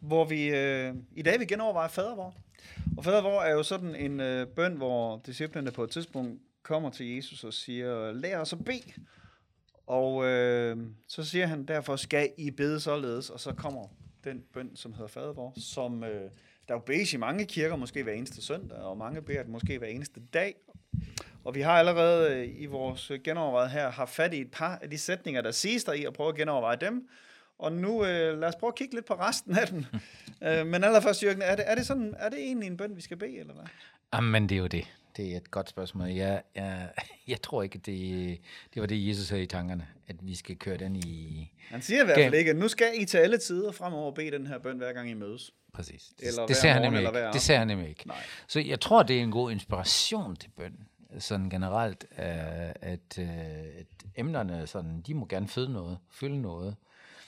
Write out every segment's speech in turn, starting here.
hvor vi øh, i dag vil genoverveje fadervor. Og fadervor er jo sådan en øh, bøn, hvor disciplene på et tidspunkt kommer til Jesus og siger, lær os at bede. Og øh, så siger han, derfor skal I bede således, og så kommer den bøn, som hedder fadervor, som øh, der jo bedes i mange kirker, måske hver eneste søndag, og mange beder det måske hver eneste dag. Og vi har allerede øh, i vores genovervejet her haft fat i et par af de sætninger, der siges der i, og prøve at genoverveje dem. Og nu øh, lad os prøve at kigge lidt på resten af den. øh, men allerførst, Jørgen, er det, er, det sådan, er det egentlig en bøn, vi skal bede, eller hvad? Jamen, det er jo det. Det er et godt spørgsmål. Jeg, jeg, jeg tror ikke, det, det var det, Jesus havde i tankerne, at vi skal køre den i... Han siger i hvert fald ikke, at nu skal I til alle tider fremover bede den her bøn, hver gang I mødes. Præcis. Eller hver det ser han morgen, eller ikke. Det ser han nemlig ikke. Nej. Så jeg tror, det er en god inspiration til bøn. Sådan generelt, øh, at, øh, at emnerne, sådan, de må gerne føde noget, fylde noget.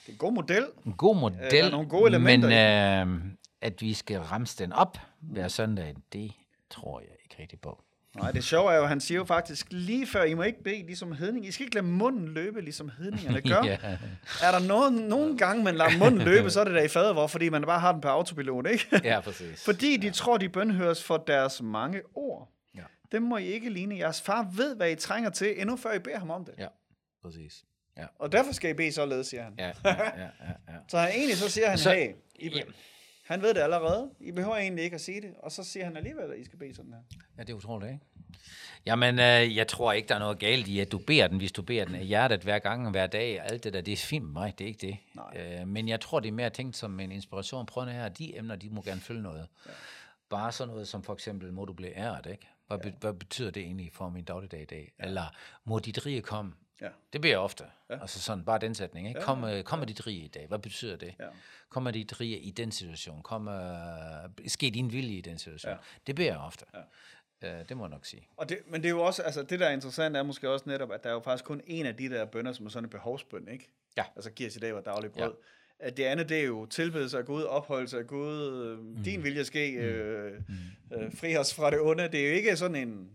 Det er en god model. En god model, der er nogle gode elementer men øh, at vi skal ramse den op hver søndag, det tror jeg ikke rigtig på. Nej, det sjove er jo, han siger jo faktisk lige før, I må ikke bede ligesom hedning. I skal ikke lade munden løbe, ligesom hedningerne gør. Ja. Er der nogen, nogen gange, man lader munden løbe, så er det da i fadervor, fordi man bare har den på autopilot, ikke? ja, præcis. fordi de tror, de bønhøres for deres mange ord. Ja. Dem må I ikke ligne. Jeres far ved, hvad I trænger til, endnu før I beder ham om det. Ja, præcis. Ja. Og derfor skal I bede således, siger han. Ja, ja, ja, ja, ja. Så han, egentlig så siger han, Så- hey, I be- han ved det allerede. I behøver egentlig ikke at sige det. Og så siger han alligevel, at I skal bede sådan her. Ja, det er utroligt, ikke? Jamen, øh, jeg tror ikke, der er noget galt i, at du beder den, hvis du beder den af hjertet hver gang og hver dag. Alt det der, det er fint med mig, det er ikke det. Nej. Øh, men jeg tror, det er mere tænkt som en inspiration. Prøv nu her, de emner, de må gerne følge noget. Ja. Bare sådan noget som for eksempel, må du blive æret, ikke? Hvad, ja. hvad betyder det egentlig for min dagligdag i dag? Ja. Eller, må dit rige komme? Ja. Det beder jeg ofte. Ja. Altså sådan, bare den sætning. Ikke? Ja, kom, ja, kom med dit rige i dag. Hvad betyder det? Ja. Kom med dit rige i den situation. Kom, uh, ske din vilje i den situation. Ja. Det beder jeg ofte. Ja. Uh, det må jeg nok sige. Og det, men det er jo også, altså det der er interessant er måske også netop, at der er jo faktisk kun en af de der bønder, som er sådan en behovsbøn, ikke? Ja. Altså giver i dag vores daglige brød. Ja. At det andet, det er jo tilbedelse af Gud, opholdelse af Gud, øh, din vilje ske, øh, øh, fri os fra det onde. Det er jo ikke sådan en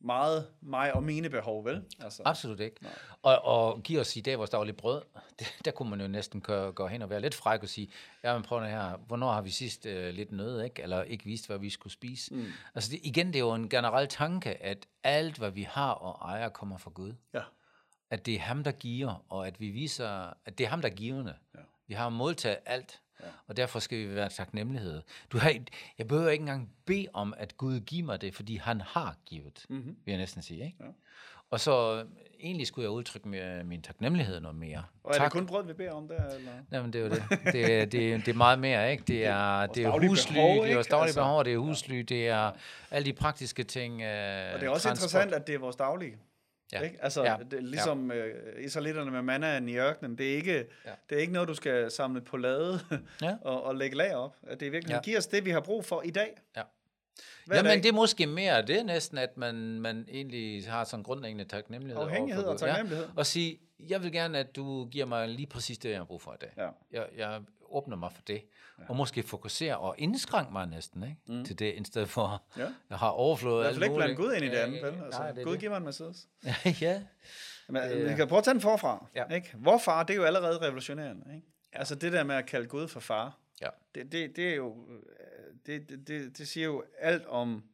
meget mig og mine behov, vel? Altså, Absolut ikke. Og, og give os i dag vores daglige brød, det, der kunne man jo næsten køre, gå hen og være lidt fræk og sige, ja, men prøv her, hvornår har vi sidst øh, lidt nød, ikke? eller ikke vist, hvad vi skulle spise? Mm. Altså det, igen, det er jo en generel tanke, at alt, hvad vi har og ejer, kommer fra Gud. ja. At det er ham, der giver, og at vi viser, at det er ham, der er givende. Ja. Vi har modtaget alt, ja. og derfor skal vi være taknemmelighed. Du har, jeg behøver ikke engang bede om, at Gud giver mig det, fordi han har givet, mm-hmm. vil jeg næsten sige. Ikke? Ja. Og så egentlig skulle jeg udtrykke min, min taknemmelighed noget mere. Og er det kun brød, vi beder om der? Eller? Jamen, det er jo det. Det, er- det, det er meget mere, ikke? Det er, det er husly, behov, det er vores daglige Altså, behov, det er husly, det er alle de praktiske ting. Øh, Og det er også interessant, at det er vores daglige. Ja. Ikke? Altså, Ja. det, ligesom ja. øh, israelitterne med mannaen i ørkenen, det er, ikke, Ja. det er ikke noget, du skal samle på lade Ja. og, og lægge lag op. Det er virkelig, Ja. giver os det, vi har brug for i dag. Ja. Hver Jamen, dag. det er måske mere det næsten, at man, man egentlig har sådan grundlæggende taknemmelighed. Afhængighed og taknemmelighed. Ja, og sige, jeg vil gerne, at du giver mig lige præcis det, jeg har brug for i dag. Ja. Jeg, jeg åbner mig for det. Ja. Og måske fokusere og indskrænke mig næsten ikke? Mm. til det, i stedet for, Ja. jeg har overflået alt fald ikke blande muligt. Gud ind i det andet, vel? Altså, nej, det Gud det. giver mig en Mercedes. ja. Men, øh. Vi kan prøve at tage den forfra. Ja. Ikke? Hvorfar, det er jo allerede revolutionerende. Ikke? Ja. Altså det der med at kalde Gud for far, Ja. det, det, det er jo, øh, det, det, det, det siger jo alt om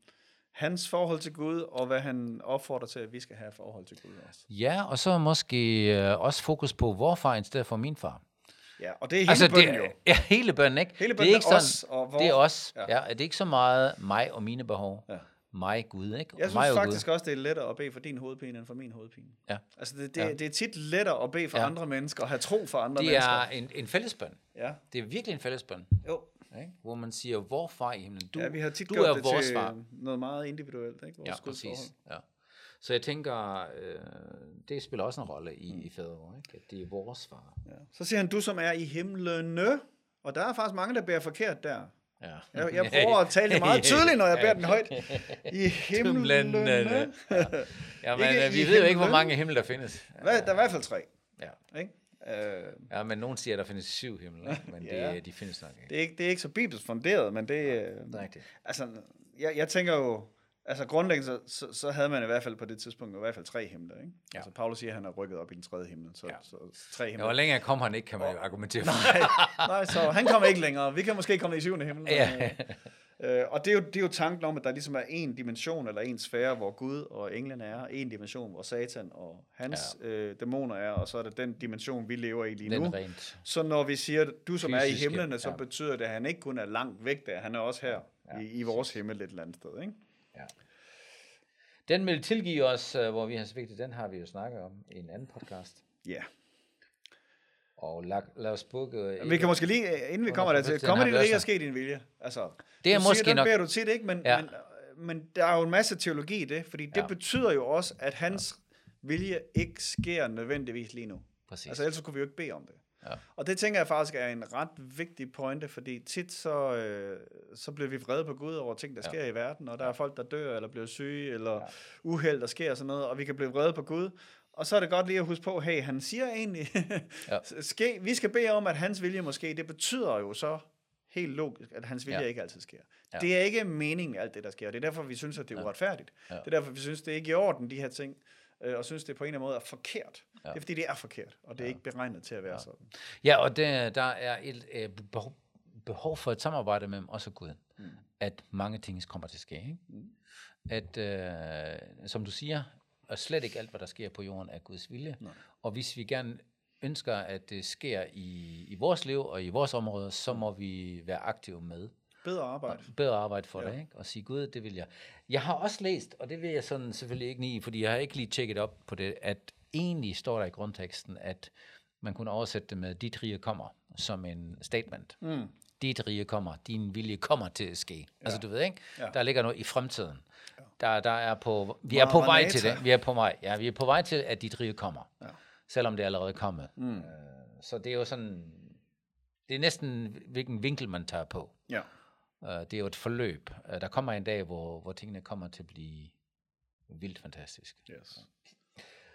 hans forhold til Gud, og hvad han opfordrer til, at vi skal have forhold til Gud også. ja, og så måske øh, også fokus på vor far, i stedet for min far. Ja, og det er hele altså, det, bønden jo. Ja, hele bønnen, ikke? Hele det bønnen er ikke er os, og vor- Det er os, Ja. ja. Det er ikke så meget mig og mine behov. Ja. Mig, Gud, ikke? Jeg Og mig synes og faktisk også, det er lettere at bede for din hovedpine, end for min hovedpine. Ja. Altså, det, det, Ja. det er tit lettere at bede for Ja. andre mennesker, og have tro for andre Det mennesker. er en, en fællesbøn. Ja, Det er virkelig en fællesbøn. jo. Ikke? Hvor man siger, hvor far i himlen, du, ja, vi har tit du gjort er det vores til far. noget meget individuelt, ikke? Vores Ja, præcis. Ja. Så jeg tænker, øh, det spiller også en rolle i, i fadervor, ikke? at det er vores far. Ja. Så siger han, du som er i himlene, og der er faktisk mange, der bærer forkert der. Ja. Jeg, jeg prøver at tale det meget tydeligt, når jeg bærer den højt. I himlen. Himlen, øh, ja. Ja, men Ikke øh, vi ved jo ikke, hvor mange himle der findes. Hvad, der er i hvert fald tre. Ja. Ikke? Øh, ja, men nogen siger, at der findes syv himle, ikke? men Ja. det, de findes nok ikke. det, er ikke, det er ikke så bibelsk funderet, men det, øh, Det er rigtigt. altså, jeg, jeg tænker jo, altså grundlæggende, så, så, så havde man i hvert fald på det tidspunkt i hvert fald tre himler, ikke? Ja. Altså, Paulus siger, at han er rykket op i den tredje himmel, så, Ja. ja. så, så tre Ja, himler. hvor længere kom han ikke, kan man jo argumentere for. nej, nej, så han kommer ikke længere. Vi kan måske komme i syvende himmel. Ja. men, øh, øh, og det er, jo, det er jo tanken om, at der ligesom er en dimension, eller en sfære, hvor Gud og englene er, en dimension, hvor Satan og hans ja. øh, dæmoner er, og så er det den dimension, vi lever i lige nu. Den rent. Så når vi siger, du som er i Fysiske, himlene, så ja. betyder det, at han ikke kun er langt væk der, han er også her Ja, i, i vores himmel et eller andet sted. Ikke? Den vil tilgive os, øh, hvor vi har svigtet, den har vi jo snakket om i en anden podcast. Ja. Og lad, lad os bukke... Vi kan måske lige, øh, inden vi kommer dertil, forpligtelsen kommer det ikke at ske din vilje? Altså, Det er måske siger, nok- beder du tit, ikke? Men, Ja. men, øh, men der er jo en masse teologi i det, fordi det Ja. betyder jo også, at hans vilje ikke sker nødvendigvis lige nu. Præcis. Altså ellers kunne vi jo ikke bede om det. Ja. Og det tænker jeg faktisk er en ret vigtig pointe, fordi tit så, øh, så bliver vi vrede på Gud over ting, der Ja. sker i verden, og der er folk, der dør, eller bliver syge, eller Ja. uheld, der sker og sådan noget, og vi kan blive vrede på Gud. Og så er det godt lige at huske på, hey, han siger egentlig, Ja. ske, vi skal bede om, at hans vilje måske, det betyder jo så helt logisk, at hans vilje Ja. ikke altid sker. Ja. Det er ikke meningen med alt det, der sker. Det er derfor, vi synes, at det er uretfærdigt. Ja. Det er derfor, vi synes, det er ikke i orden, de her ting, øh, og synes, det på en eller anden måde er forkert. Ja. Det er fordi, det er forkert, og det er ikke beregnet til at være Ja. sådan. Ja, og det, der er et øh, behov, behov for et samarbejde mellem os og Gud. Mm. At mange ting kommer til at ske. Ikke? Mm. At, øh, som du siger, at slet ikke alt, hvad der sker på jorden, er Guds vilje. Nej. Og hvis vi gerne ønsker, at det sker i, i vores liv og i vores områder, så må vi være aktive med. Bedre arbejde. Bedre arbejde for Ja. ja. det, ikke? Og sige, Gud, det vil jeg. Jeg har også læst, og det vil jeg sådan selvfølgelig ikke lige, fordi jeg har ikke lige tjekket op på det, at egentlig står der i grundteksten, at man kunne oversætte det med, dit rige kommer, som en statement. Mm. Dit rige kommer, din vilje kommer til at ske. Ja. Altså du ved ikke, Ja. der ligger noget i fremtiden. Der, der er på, vi er på vej til det. Vi er på vej. Ja, vi er på vej til, at dit rige kommer. Ja. Selvom det er allerede kommet. Mm. Øh, så det er jo sådan, det er næsten, hvilken vinkel man tager på. Ja. Uh, det er jo et forløb. Uh, der kommer en dag, hvor, hvor tingene kommer til at blive vildt fantastisk. Yes.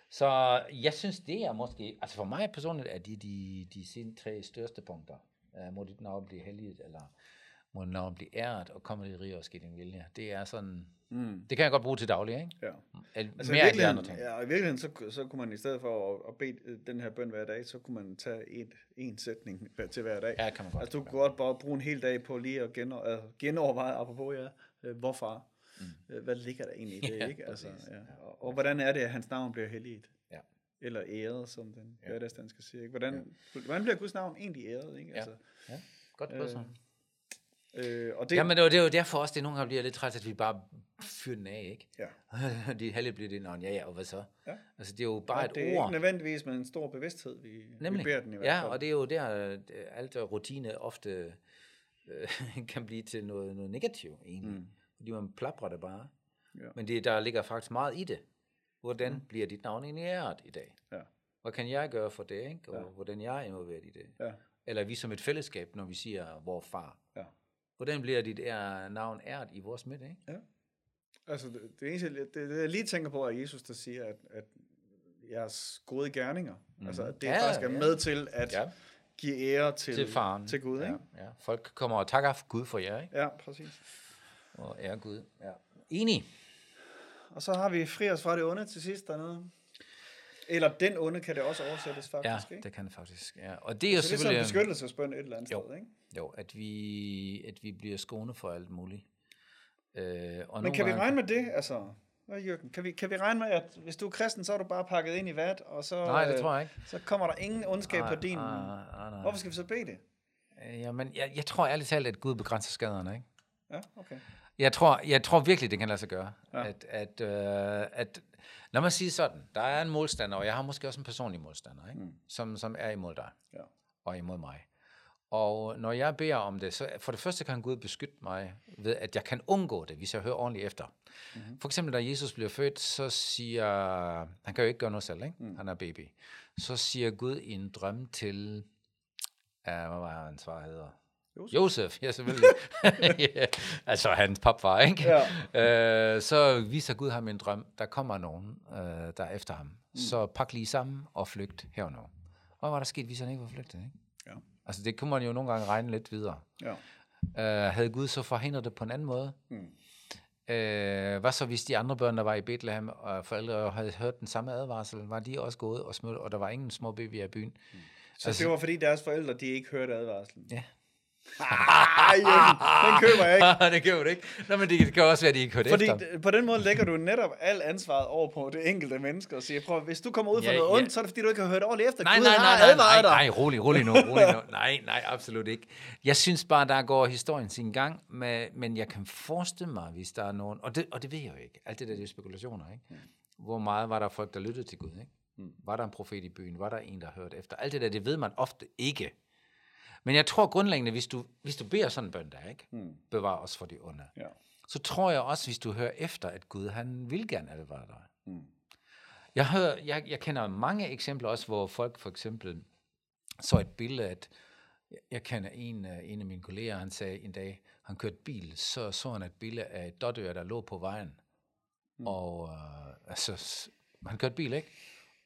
Så jeg synes, det er måske, altså for mig personligt, er de de, de sine tre største punkter. Uh, må dit navn blive helliget, eller må dit navn blive æret, og komme det rige og ske din vilje. Det er sådan, Mm. det kan jeg godt bruge til daglig, ikke? Ja. Altså, Altså mere i end de andre virkeligheden, ting. ja, og i virkeligheden så, så kunne man i stedet for at, at bede øh, den her bøn hver dag, så kunne man tage et, en sætning til hver dag. Ja, kan man godt. Altså du kunne godt bare bruge en hel dag på lige at gen, uh, genoverveje, apropos ja, øh, hvorfor, mm. uh, hvad ligger der egentlig i det, Ja, ikke? Altså, præcis. ja. Og, og hvordan er det, at hans navn bliver helliget? Ja. Eller æret, som den Ja. hverdagsdanske siger. Ikke? Hvordan, hvordan bliver Guds navn egentlig æret? Ikke? Ja. Altså, Godt Øh, spørgsmål. Øh, og det, Det, Jamen, det er, jo, det er jo derfor også, det nogle gange bliver lidt træt, at vi bare fyrer den af, ikke? Ja. de halve bliver det, ja, ja, og hvad så? Ja. Altså, det er jo bare og et det er ord. ikke nødvendigvis med en stor bevidsthed, vi, Nemlig. vi beder den i hvert ja, og det er jo der, øh, alt er rutine ofte øh, kan blive til noget, noget negativt, egentlig. Mm. Fordi man plaprer det bare. Ja. Men det, der ligger faktisk meget i det. Hvordan mm. bliver dit navn egentlig æret i dag? Ja. Hvad kan jeg gøre for det, ikke? Og Ja. hvordan jeg er involveret i det? Ja. Eller vi som et fællesskab, når vi siger, hvor far. Ja. Hvordan bliver dit er, navn æret i vores midte, ikke? Altså, det, det eneste, det, det, jeg lige tænker på, er Jesus, der siger, at, at jeres gode gerninger, mm. altså, at det Ja, ja, faktisk er ja. med til at Ja. ja. give ære til, Til faren. til Gud, ikke? Ja, ja. Folk kommer og takker Gud for jer, ikke? Ja, præcis. Og ære Gud. Ja. Enig. Og så har vi fri os fra det onde til sidst dernede. Eller den onde kan det også oversættes Ja, faktisk, ikke? det kan det faktisk. Ja. Og det er jo Så det er sådan selvfølgelig... en beskyttelsesbøn et eller andet Jo. sted, ikke? Jo, at vi, at vi bliver skånet for alt muligt. Øh, og Men kan vi gange- regne med det, altså... Hvad, Jørgen? Kan vi, kan vi regne med, at hvis du er kristen, så er du bare pakket ind i vat, og så, Nej, det øh, tror jeg ikke. så kommer der ingen ondskab Nej, på din... nej, nej, nej. Hvorfor skal vi så bede det? Øh, Jamen, jeg, jeg tror ærligt talt, at Gud begrænser skaderne, ikke? Ja, okay. Jeg tror, jeg tror virkelig, det kan lade sig gøre. Ja. Ja. At, at, øh, at, lad mig sige sådan, der er en modstander, og jeg har måske også en personlig modstander, ikke? Mm. Som, som er imod dig Ja. og imod mig. Og når jeg beder om det, så for det første kan Gud beskytte mig ved, at jeg kan undgå det, hvis jeg hører ordentligt efter. Mm-hmm. For eksempel, da Jesus bliver født, så siger, han kan jo ikke gøre noget selv, ikke? Mm. han er baby. Så siger Gud i en drøm til, uh, hvad var hans svar hedder? Josef, Josef ja selvfølgelig. ja, altså hans papfar, ikke? Ja. Øh, så viser Gud ham en drøm. Der kommer nogen, øh, der er efter ham. Mm. Så pak lige sammen og flygt her og nu. Og hvad var der sket, hvis han ikke var flygtet, ikke? Ja. Altså det kunne man jo nogle gange regne lidt videre. Ja. Øh, havde Gud så forhindret det på en anden måde? Mm. Øh, hvad så hvis de andre børn, der var i Bethlehem, og forældre havde hørt den samme advarsel, var de også gået og smødt, og der var ingen små babyer i byen? Mm. Så altså, det var fordi deres forældre, de ikke hørte advarslen? Ja. Ej, den køber jeg ikke. det køber du ikke. Nå, men det kan også være, at de ikke hørte Fordi efter. på den måde lægger du netop al ansvaret over på det enkelte menneske og siger, prøv, hvis du kommer ud for ja, noget ondt, ja. så er det fordi, du ikke har hørt ordentligt efter. Nej, Gud nej, nej, nej, nej, nej, rolig, rolig nu, rolig nu. Nej, nej, absolut ikke. Jeg synes bare, der går historien sin gang, med, men jeg kan forestille mig, hvis der er nogen, og det, og det ved jeg jo ikke, alt det der, det er spekulationer, ikke? Mm. Hvor meget var der folk, der lyttede til Gud, ikke? Mm. Var der en profet i byen? Var der en, der hørte efter? Alt det der, det ved man ofte ikke. Men jeg tror grundlæggende, hvis du, hvis du beder sådan en bøn der, ikke? Mm. Bevar os for det onde. Ja. Så tror jeg også, hvis du hører efter, at Gud, han vil gerne advare dig. Mm. Jeg, hører, jeg, jeg kender mange eksempler også, hvor folk for eksempel så et billede, at jeg kender en, en af mine kolleger, han sagde en dag, han kørte bil, så så han et billede af et dårdyr, der lå på vejen. Mm. Og øh, altså, han kørte bil, ikke?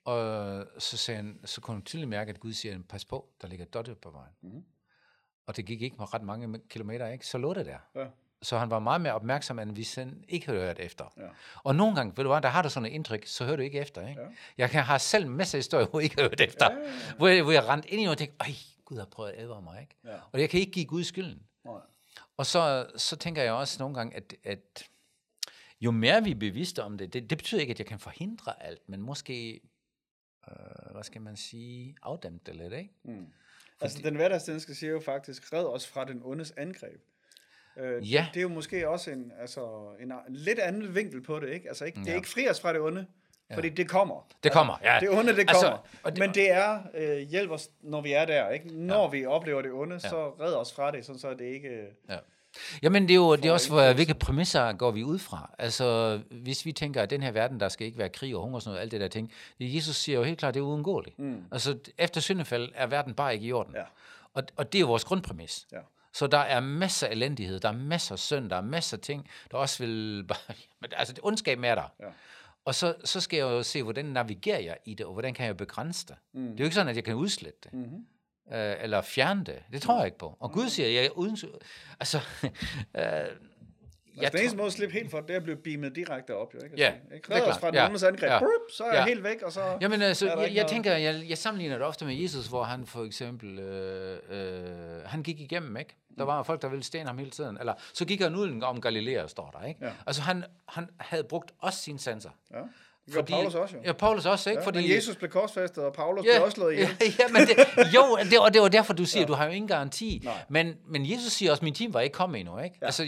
Og så, sagde han, så kunne han tydeligt mærke, at Gud siger, pas på, der ligger dårdyr på vejen. Mm. Og det gik ikke med ret mange kilometer, ikke? Så lå det der. Ja. Så han var meget mere opmærksom, end hvis han ikke havde hørt efter. Ja. Og nogle gange, ved du hvad, der har du sådan et indtryk, så hører du ikke efter. Ikke? Ja. Jeg kan have selv masser af historier, hvor jeg ikke har hørt efter. Ja, ja, ja. Hvor, jeg, hvor jeg rendte ind i noget og tænkte, ej, Gud har prøvet at advare mig. Ikke? Ja. Og jeg kan ikke give Gud skylden. Nej. Og så, så tænker jeg også nogle gange, at, at jo mere vi er bevidste om det, det, det betyder ikke, at jeg kan forhindre alt, men måske, øh, hvad skal man sige, afdæmme det lidt, ikke? Mm. Altså, den hverdagsdanske siger jo faktisk, red os fra den ondes angreb. Øh, ja. Det er jo måske også en, altså, en, en lidt anden vinkel på det, ikke? Altså, ikke, det er ikke fri os fra det onde, ja. fordi det kommer. Det kommer, ja. Det onde, det altså, kommer. Altså, det, Men det er, øh, hjælp os, når vi er der, ikke? Når ja. vi oplever det onde, ja. så red os fra det, sådan så det ikke... Ja. Jamen, det er jo det er også, hvor, hvilke præmisser går vi ud fra. Altså, hvis vi tænker, at den her verden, der skal ikke være krig og hungersnød og alt det der ting, Jesus siger jo helt klart, at det er uundgåeligt. Mm. Altså, efter syndefald er verden bare ikke i orden. Ja. Og, og det er vores grundpræmis. Ja. Så der er masser af elendighed, der er masser af synd, der er masser af ting, der også vil bare... altså, det ondskab er der. Ja. Og så, så skal jeg jo se, hvordan navigerer jeg i det, og hvordan kan jeg begrænse det. Mm. Det er jo ikke sådan, at jeg kan udslætte det. Mm-hmm øh, eller fjerne det. Det tror jeg ikke på. Og Gud siger, jeg uden... Altså, øh, jeg altså, den eneste måde at slippe helt for, det er at blive beamet direkte op, jo, ikke? Ja, ikke? det er klart. fra ja. angreb, ja. Brup, så er ja. jeg helt væk, og så... Jamen, altså, jeg, jeg, tænker, jeg, jeg sammenligner det ofte med Jesus, hvor han for eksempel, øh, øh, han gik igennem, ikke? Der var folk, der ville stene ham hele tiden. Eller, så gik han ud om Galilea, står der, ikke? Ja. Altså, han, han havde brugt også sine sanser. Ja. Det fordi, Paulus også, jo. Ja, Paulus også, ikke? Ja, fordi, men Jesus blev korsfæstet, og Paulus ja, blev også slået ihjel. Ja, ja, men det, jo, det, og det var derfor, du siger, ja. du har jo ingen garanti. Men, men Jesus siger også, min team var ikke kommet endnu, ikke? Ja. Altså,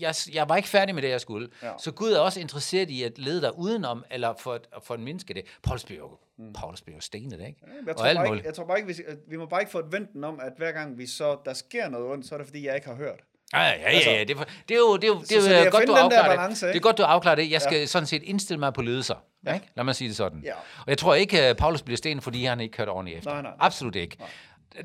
jeg, jeg var ikke færdig med det, jeg skulle. Ja. Så Gud er også interesseret i at lede dig udenom, eller for, for at mindske det. Paulus blev jo, mm. Paulus blev jo stenet, ikke? Ja, jeg, tror bare ikke, jeg tror bare ikke, vi, vi må bare ikke få et venten om, at hver gang vi så, der sker noget ondt, så er det fordi, jeg ikke har hørt. Ja, ja, ja, ja. Det, det er jo, det er jo, det er, så, så det er godt, du afklarer balance, det. Det er godt, du afklarer det. Jeg skal ja. sådan set indstille mig på ledelser. Ja. Ikke? Lad mig sige det sådan. Ja. Og jeg tror ikke, at Paulus bliver sten, fordi han ikke kørt ordentligt efter. Nej, nej, nej. Absolut ikke. Nej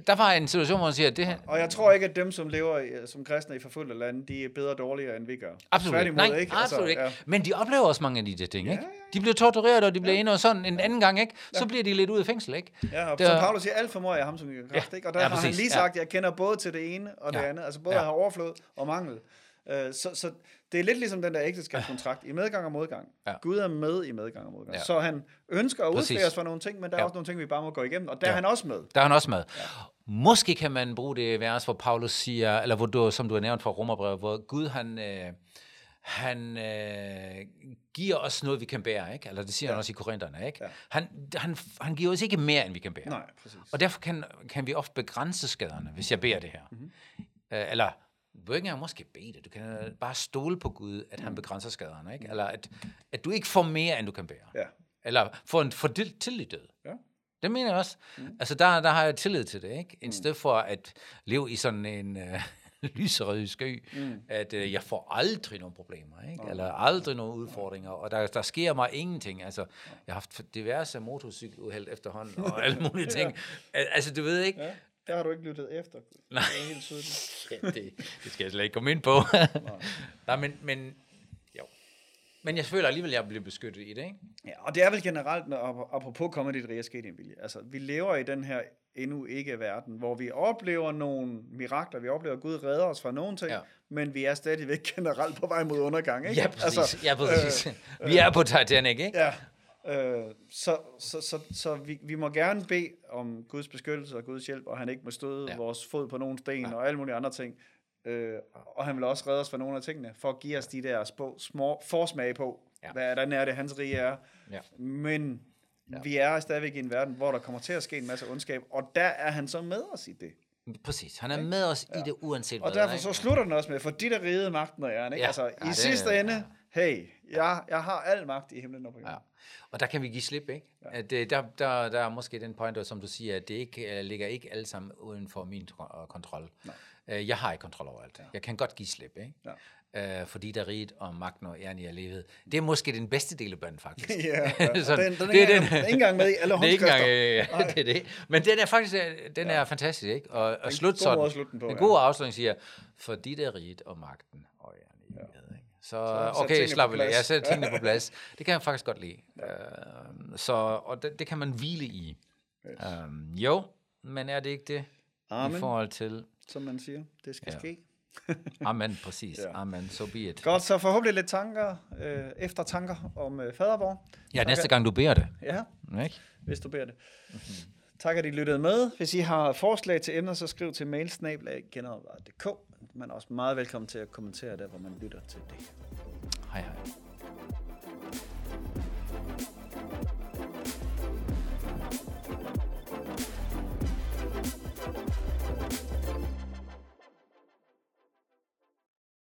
der var en situation, hvor man siger, at det her... Og jeg tror ikke, at dem, som lever som kristne i forfulgte lande, de er bedre dårligere, end vi gør. Absolut ikke. Nej, ikke. absolut altså, ikke. Ja. Men de oplever også mange af de ting, ikke? Ja, ja, ja. De bliver tortureret, og de bliver ja. inde og sådan en anden gang, ikke? Så ja. bliver de lidt ud af fængsel, ikke? Ja, og der... som Paulus siger, alt for mig er ham, som kan kraft, ikke? Og der ja, har han lige sagt, at jeg kender både til det ene og det ja. andet. Altså både ja. har overflod og mangel. Uh, så, så det er lidt ligesom den der ægteskabskontrakt i medgang og modgang. Ja. Gud er med i medgang og modgang. Ja. Så han ønsker at udføre os for nogle ting, men der er ja. også nogle ting, vi bare må gå igennem, og der ja. er han også med. Der er han også med. Ja. Måske kan man bruge det vers, hvor Paulus siger, eller hvor du, som du har nævnt fra Romerbrevet, hvor Gud han, øh, han øh, giver os noget, vi kan bære, ikke? Eller det siger ja. han også i Korintherne, ikke? Ja. Han, han, han giver os ikke mere, end vi kan bære. Nej, præcis. Og derfor kan, kan vi ofte begrænse skaderne, hvis jeg beder det her. Mm-hmm. Øh, eller du behøver ikke engang måske bede det. Du kan bare stole på Gud, at han mm. begrænser skaderne. Ikke? Eller at, at du ikke får mere, end du kan bære. Ja. Eller får en for tillid død. Ja. Det mener jeg også. Mm. Altså, der, der har jeg tillid til det, ikke? I mm. stedet for at leve i sådan en uh, lyserød sky, mm. at uh, jeg får aldrig nogle problemer, ikke? Eller aldrig nogle udfordringer, og der, der sker mig ingenting. Altså, jeg har haft diverse motorcykeluheld efterhånden, og alle mulige ting. ja. Altså, du ved ikke, ja Der har du ikke lyttet efter. Nej. Det er helt tydeligt. Ja, det, det skal jeg slet ikke komme ind på. Nej, men, men, jo. Men jeg føler alligevel, at jeg bliver beskyttet i det, ikke? Ja, og det er vel generelt, når, apropos komme dit rige sket en vilje. Altså, vi lever i den her endnu ikke verden, hvor vi oplever nogle mirakler, vi oplever, at Gud redder os fra nogle ting, Ja. ja. men vi er stadigvæk generelt på vej mod undergang, ikke? Ja, præcis. Altså, ja, præcis. Øh, vi er på Titanic, ikke? Ja, øh, så, så, så, så vi, vi må gerne bede om Guds beskyttelse og Guds hjælp, og han ikke må støde Ja. ja. vores fod på nogen sten Ja. ja. og alle mulige andre ting. Øh, og han vil også redde os fra nogle af tingene, for at give os de der små, små forsmag på, Ja. ja. hvordan er det, hans rige er. Ja. Men Ja. ja. vi er stadigvæk i en verden, hvor der kommer til at ske en masse ondskab, og der er han så med os i det. Præcis. Han er med os i det, uanset Og hvad. derfor ikke? så slutter den også med, for de der rige magten og æren, ikke? Ja. Altså, Ja, i det- sidste ende, hey, jeg, jeg har al magt i himlen og på jorden. Ja. Og der kan vi give slip, ikke? Ja. At, øh, der, der, der er måske den point, som du siger, at det ikke uh, ligger ikke alle sammen uden for min øh, kontrol. Uh, jeg har ikke kontrol over alt. Ja. Jeg kan godt give slip, ikke? Ja. Uh, fordi der er riget og magten og æren i evighed. Det er måske den bedste del af bønden, faktisk. Ja, ja. Sådan, den, den, er ikke engang- den er ikke engang med i alle det er ikke engang, håndskrifter. øh, det er det. Men den er faktisk øh, den er fantastisk, ikke? Og, og slut god sådan. den en ja. god afslutning siger, for dit er riget og magten og æren i evighed, ikke? Så, okay, slap plads. Jeg sætter tingene på plads. Det kan jeg faktisk godt lide. Uh, så, og det, det kan man hvile i. Um, jo, men er det ikke det? I Amen, forhold til... som man siger. Det skal Ja. ja. ske. Amen, præcis. Ja. Amen, so be it. Godt, så forhåbentlig lidt tanker, øh, efter tanker om øh, fadervor. Ja, næste gang du beder det. Ja, Ikke? hvis du beder det. Tak, at I lyttede med. Hvis I har forslag til emner, så skriv til mailsnablag.dk. Man er også meget velkommen til at kommentere der, hvor man lytter til det. Hej hej.